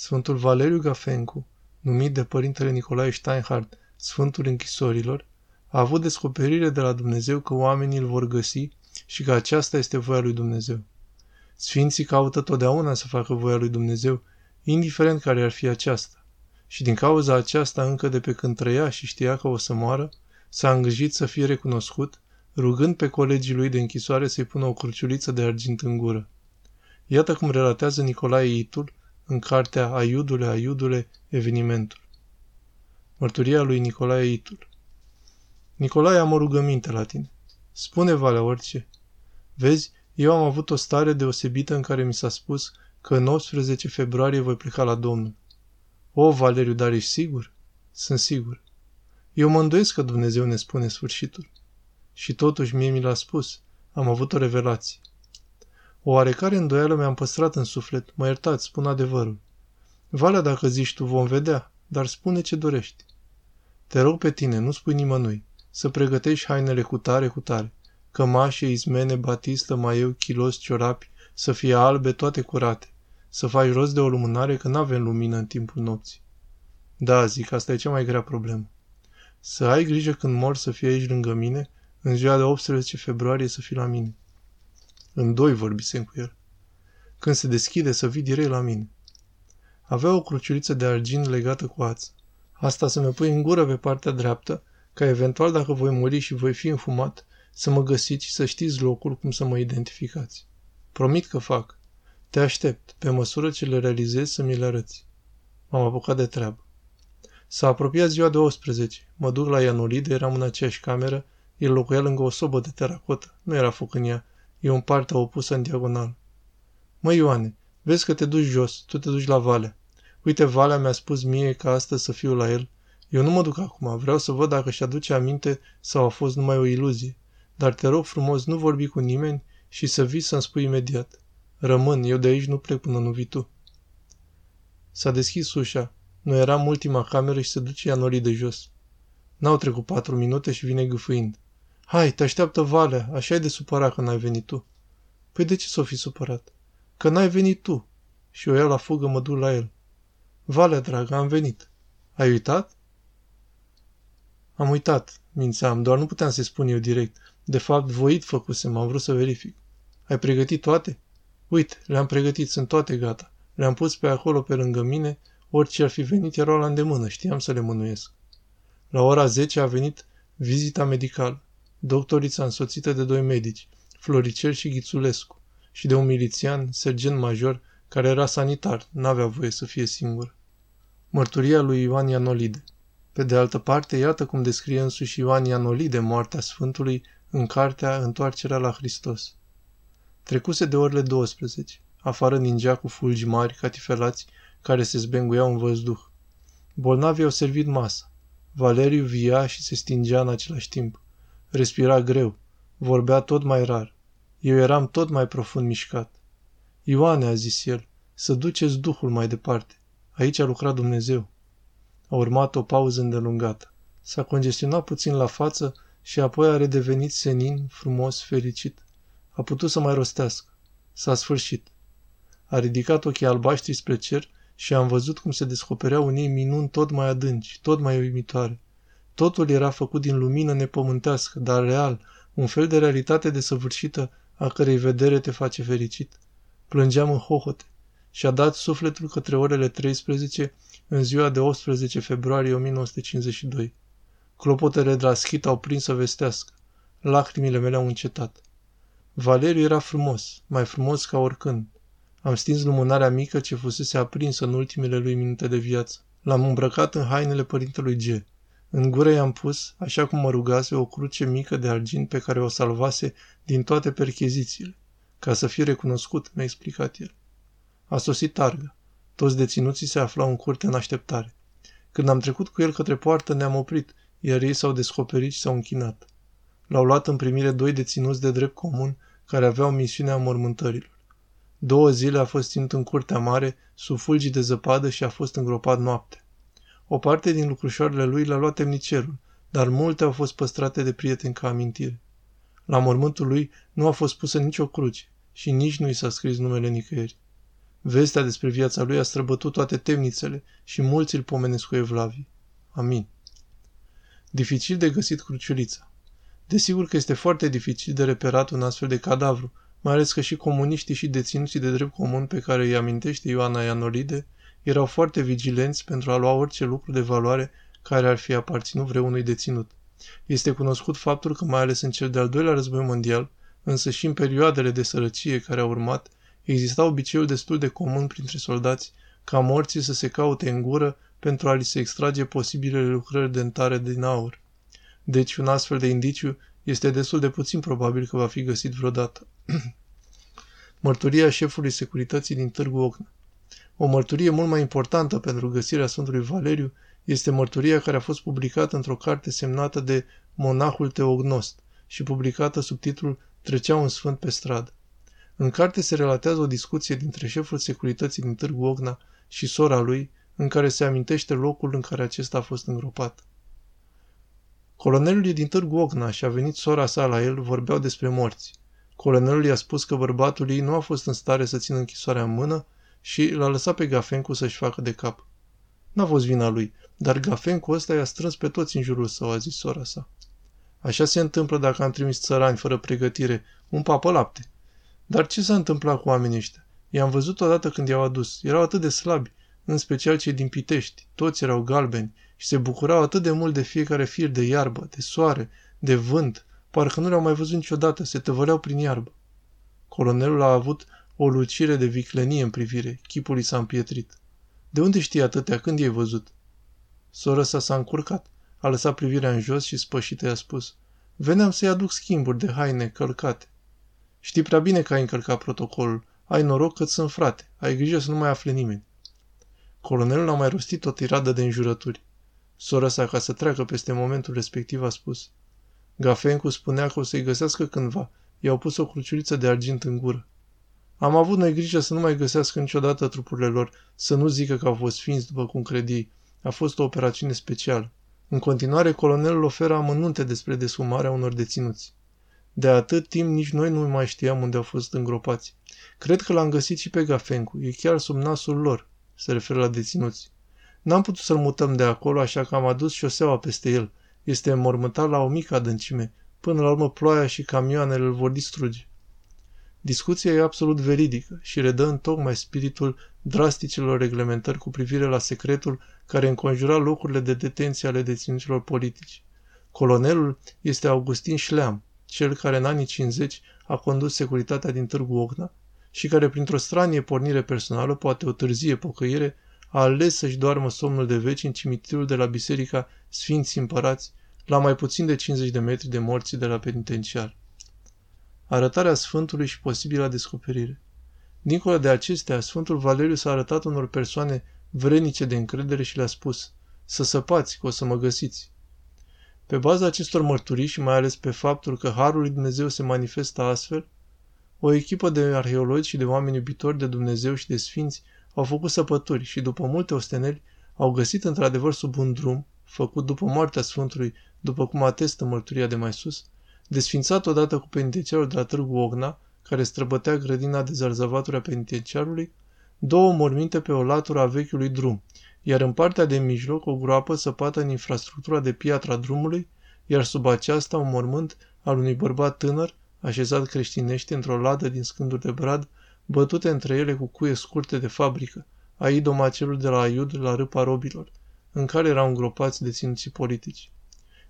Sfântul Valeriu Gafencu, numit de părintele Nicolae Steinhardt Sfântul Închisorilor, a avut descoperire de la Dumnezeu că oamenii îl vor găsi și că aceasta este voia lui Dumnezeu. Sfinții caută totdeauna să facă voia lui Dumnezeu, indiferent care ar fi aceasta. Și din cauza aceasta, încă de pe când trăia și știa că o să moară, s-a îngrijit să fie recunoscut, rugând pe colegii lui de închisoare să-i pună o cruciuliță de argint în gură. Iată cum relatează Nicolae Itul în cartea Aiudule, Aiudule, evenimentul. Mărturia lui Nicolae Itul Nicolae, am o rugăminte la tine. Spune, Valea, orice. Vezi, eu am avut o stare deosebită în care mi s-a spus că în 18 februarie voi pleca la Domnul. O, Valeriu, dar ești sigur? Sunt sigur. Eu mă îndoiesc că Dumnezeu ne spune sfârșitul. Și totuși mie mi l-a spus. Am avut o revelație. O oarecare îndoială mi-am păstrat în suflet. Mă iertați, spun adevărul. Valea, dacă zici tu, vom vedea, dar spune ce dorești. Te rog pe tine, nu spui nimănui, să pregătești hainele cu tare, cu tare, cămașe, izmene, batistă, maieu, chilos, ciorapi, să fie albe, toate curate, să faci rost de o lumânare că n-avem lumină în timpul nopții. Da, zic, asta e cea mai grea problemă. Să ai grijă când mor să fie aici lângă mine, în ziua de 18 februarie să fii la mine. În doi vorbisem cu el. Când se deschide să vii direct la mine. Avea o cruciuliță de argint legată cu ață. Asta să mi pui în gură pe partea dreaptă, ca eventual dacă voi muri și voi fi înfumat, să mă găsiți și să știți locul cum să mă identificați. Promit că fac. Te aștept, pe măsură ce le realizez, să mi le arăți. M-am apucat de treabă. S-a apropiat ziua de 18. Mă duc la Ianolide, eram în aceeași cameră, el locuia lângă o sobă de teracotă. Nu era foc în ea, e în partea opusă în diagonal. Măi, Ioane, vezi că te duci jos, tu te duci la Valea. Uite, Valea mi-a spus mie că astăzi să fiu la el. Eu nu mă duc acum, vreau să văd dacă și aduce aminte sau a fost numai o iluzie. Dar te rog frumos, nu vorbi cu nimeni și să vii să-mi spui imediat. Rămân, eu de aici nu plec până nu vii tu. S-a deschis ușa. Noi eram ultima cameră și se duce Ianoli de jos. N-au trecut patru minute și vine gâfâind. Hai, te așteaptă Valea, așa e de supărat că n-ai venit tu. Păi de ce s-o fi supărat? Că n-ai venit tu. Și o iau la fugă, mă duc la el. Valea, dragă, am venit. Ai uitat? Am uitat, mințeam, doar nu puteam să-i spun eu direct. De fapt, voit făcusem, am vrut să verific. Ai pregătit toate? Uite, le-am pregătit, sunt toate gata. Le-am pus pe acolo pe lângă mine, orice ar fi venit erau la îndemână, știam să le mânuiesc. La ora 10 a venit vizita medicală. Doctorița însoțită de doi medici, Floricel și Ghițulescu, și de un milițian, sergent major, care era sanitar, n-avea voie să fie singur. Mărturia lui Ioan Ianolide Pe de altă parte, iată cum descrie însuși Ioan Ianolide moartea Sfântului în cartea Întoarcerea la Hristos. Trecuse de orele 12. Afară ningea cu fulgi mari, catifelați, care se zbenguiau în văzduh. Bolnavii au servit masa. Valeriu via și se stingea în același timp. Respira greu. Vorbea tot mai rar. Eu eram tot mai profund mișcat. Ioane, a zis el, să duceți Duhul mai departe. Aici a lucrat Dumnezeu. A urmat o pauză îndelungată. S-a congestionat puțin la față și apoi a redevenit senin, frumos, fericit. A putut să mai rostească. S-a sfârșit. A ridicat ochii albaștri spre cer și am văzut cum se descopereau în ei minuni tot mai adânci, tot mai uimitoare. Totul era făcut din lumină nepământească, dar real, un fel de realitate desăvârșită a cărei vedere te face fericit. Plângeam în hohote și a dat sufletul către orele 13 în ziua de 18 februarie 1952. Clopotele de la schit au prins să vestească. Lacrimile mele au încetat. Valeriu era frumos, mai frumos ca oricând. Am stins lumânarea mică ce fusese aprinsă în ultimele lui minute de viață. L-am îmbrăcat în hainele părintelui G. În gură i-am pus, așa cum mă rugase, o cruce mică de argint pe care o salvase din toate perchezițiile. Ca să fie recunoscut, mi-a explicat el. A sosit targă. Toți deținuții se aflau în curte în așteptare. Când am trecut cu el către poartă, ne-am oprit, iar ei s-au descoperit și s-au închinat. L-au luat în primire doi deținuți de drept comun care aveau misiunea mormântărilor. Două zile a fost ținut în curtea mare, sub fulgii de zăpadă și a fost îngropat noapte. O parte din lucrușoarele lui l-a luat temnicerul, dar multe au fost păstrate de prieteni ca amintire. La mormântul lui nu a fost pusă nicio cruce și nici nu i s-a scris numele nicăieri. Vestea despre viața lui a străbătut toate temnițele și mulți îl pomenesc cu evlavii. Amin. Dificil de găsit cruciulița. Desigur că este foarte dificil de reperat un astfel de cadavru, mai ales că și comuniștii și deținuții de drept comun pe care îi amintește Ioana Ianolide erau foarte vigilenți pentru a lua orice lucru de valoare care ar fi aparținut vreunui deținut. Este cunoscut faptul că mai ales în cel de-al doilea război mondial, însă și în perioadele de sărăcie care au urmat, exista obiceiul destul de comun printre soldați ca morții să se caute în gură pentru a li se extrage posibilele lucrări dentare din aur. Deci un astfel de indiciu este destul de puțin probabil că va fi găsit vreodată. Mărturia șefului securității din Târgu Ocna. O mărturie mult mai importantă pentru găsirea Sfântului Valeriu este mărturia care a fost publicată într-o carte semnată de monahul Teognost și publicată sub titlul Trecea un sfânt pe stradă. În carte se relatează o discuție dintre șeful securității din Târgu Ogna și sora lui, în care se amintește locul în care acesta a fost îngropat. Colonelul e din Târgu Ogna și a venit sora sa la el, vorbeau despre morți. Colonelul i-a spus că bărbatul ei nu a fost în stare să țină închisoarea în mână și l-a lăsat pe Gafencu să-și facă de cap. N-a fost vina lui, dar Gafencu ăsta i-a strâns pe toți în jurul său, a zis sora sa. Așa se întâmplă dacă am trimis țărani fără pregătire, un papă lapte. Dar ce s-a întâmplat cu oamenii ăștia? I-am văzut odată când i-au adus. Erau atât de slabi, în special cei din Pitești. Toți erau galbeni și se bucurau atât de mult de fiecare fir de iarbă, de soare, de vânt, parcă nu le-au mai văzut niciodată, se tăvăleau prin iarbă. Colonelul a avut o lucire de viclenie în privire, chipul i s-a împietrit. De unde știi atâtea? Când i-ai văzut? Sora sa s-a încurcat, a lăsat privirea în jos și spășită i-a spus Veneam să-i aduc schimburi de haine călcate. Știi prea bine că ai încălcat protocolul. Ai noroc că sunt frate. Ai grijă să nu mai afle nimeni. Colonelul a mai rostit o tiradă de înjurături. Sora sa, ca să treacă peste momentul respectiv, a spus Gafencu spunea că o să-i găsească cândva. I-au pus o cruciuliță de argint în gură. Am avut noi grijă să nu mai găsească niciodată trupurile lor, să nu zică că au fost sfinți după cum credi. A fost o operațiune specială. În continuare, colonelul oferă amănunte despre desfumarea unor deținuți. De atât timp nici noi nu mai știam unde au fost îngropați. Cred că l-am găsit și pe Gafencu, e chiar sub nasul lor, se referă la deținuți. N-am putut să-l mutăm de acolo, așa că am adus șoseaua peste el. Este înmormântat la o mică adâncime. Până la urmă ploaia și camioanele îl vor distruge. Discuția e absolut veridică și redă în tocmai spiritul drasticelor reglementări cu privire la secretul care înconjura locurile de detenție ale deținuților politici. Colonelul este Augustin Șleam, cel care în anii 50 a condus securitatea din Târgu Ocna și care printr-o stranie pornire personală, poate o târzie pocăire, a ales să-și doarmă somnul de veci în cimitirul de la Biserica Sfinți Împărați, la mai puțin de 50 de metri de morții de la penitenciar. Arătarea Sfântului și posibila descoperire. Dincolo de acestea, Sfântul Valeriu s-a arătat unor persoane vrenice de încredere și le-a spus, să săpați, că o să mă găsiți. Pe baza acestor mărturii și mai ales pe faptul că Harul lui Dumnezeu se manifestă astfel, o echipă de arheologi și de oameni iubitori de Dumnezeu și de sfinți au făcut săpături și după multe osteneli au găsit într-adevăr sub un drum, făcut după moartea Sfântului, după cum atestă mărturia de mai sus, desfințat odată cu penitenciarul de la Târgu Ogna, care străbătea grădina de zarzavaturi a penitenciarului, două morminte pe o latură a vechiului drum, iar în partea de mijloc o groapă săpată în infrastructura de piatră a drumului, iar sub aceasta un mormânt al unui bărbat tânăr, așezat creștinește într-o ladă din scânduri de brad, bătute între ele cu cuie scurte de fabrică, a idomacelul de la Aiud la râpa robilor, în care erau îngropați deținuții politici.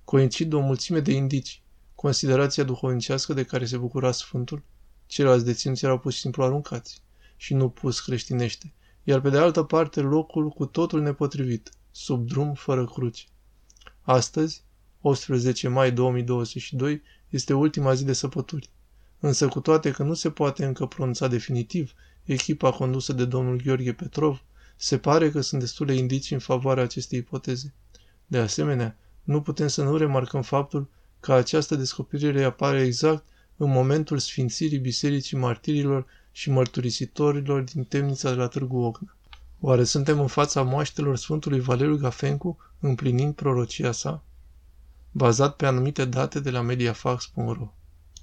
Coincid o mulțime de indicii, considerația duhovnicească de care se bucura Sfântul, ceilalți deținuți erau pur și simplu aruncați și nu pus creștinește, iar pe de altă parte locul cu totul nepotrivit, sub drum fără cruce. Astăzi, 18 mai 2022, este ultima zi de săpături. Însă cu toate că nu se poate încă pronunța definitiv, echipa condusă de domnul Gheorghe Petrov, se pare că sunt destule indicii în favoarea acestei ipoteze. De asemenea, nu putem să nu remarcăm faptul că această descoperire apare exact în momentul sfințirii Bisericii Martirilor și Mărturisitorilor din temnița de la Târgu Ocna. Oare suntem în fața moaștelor Sfântului Valeriu Gafencu împlinind prorocia sa? Bazat pe anumite date de la mediafax.ro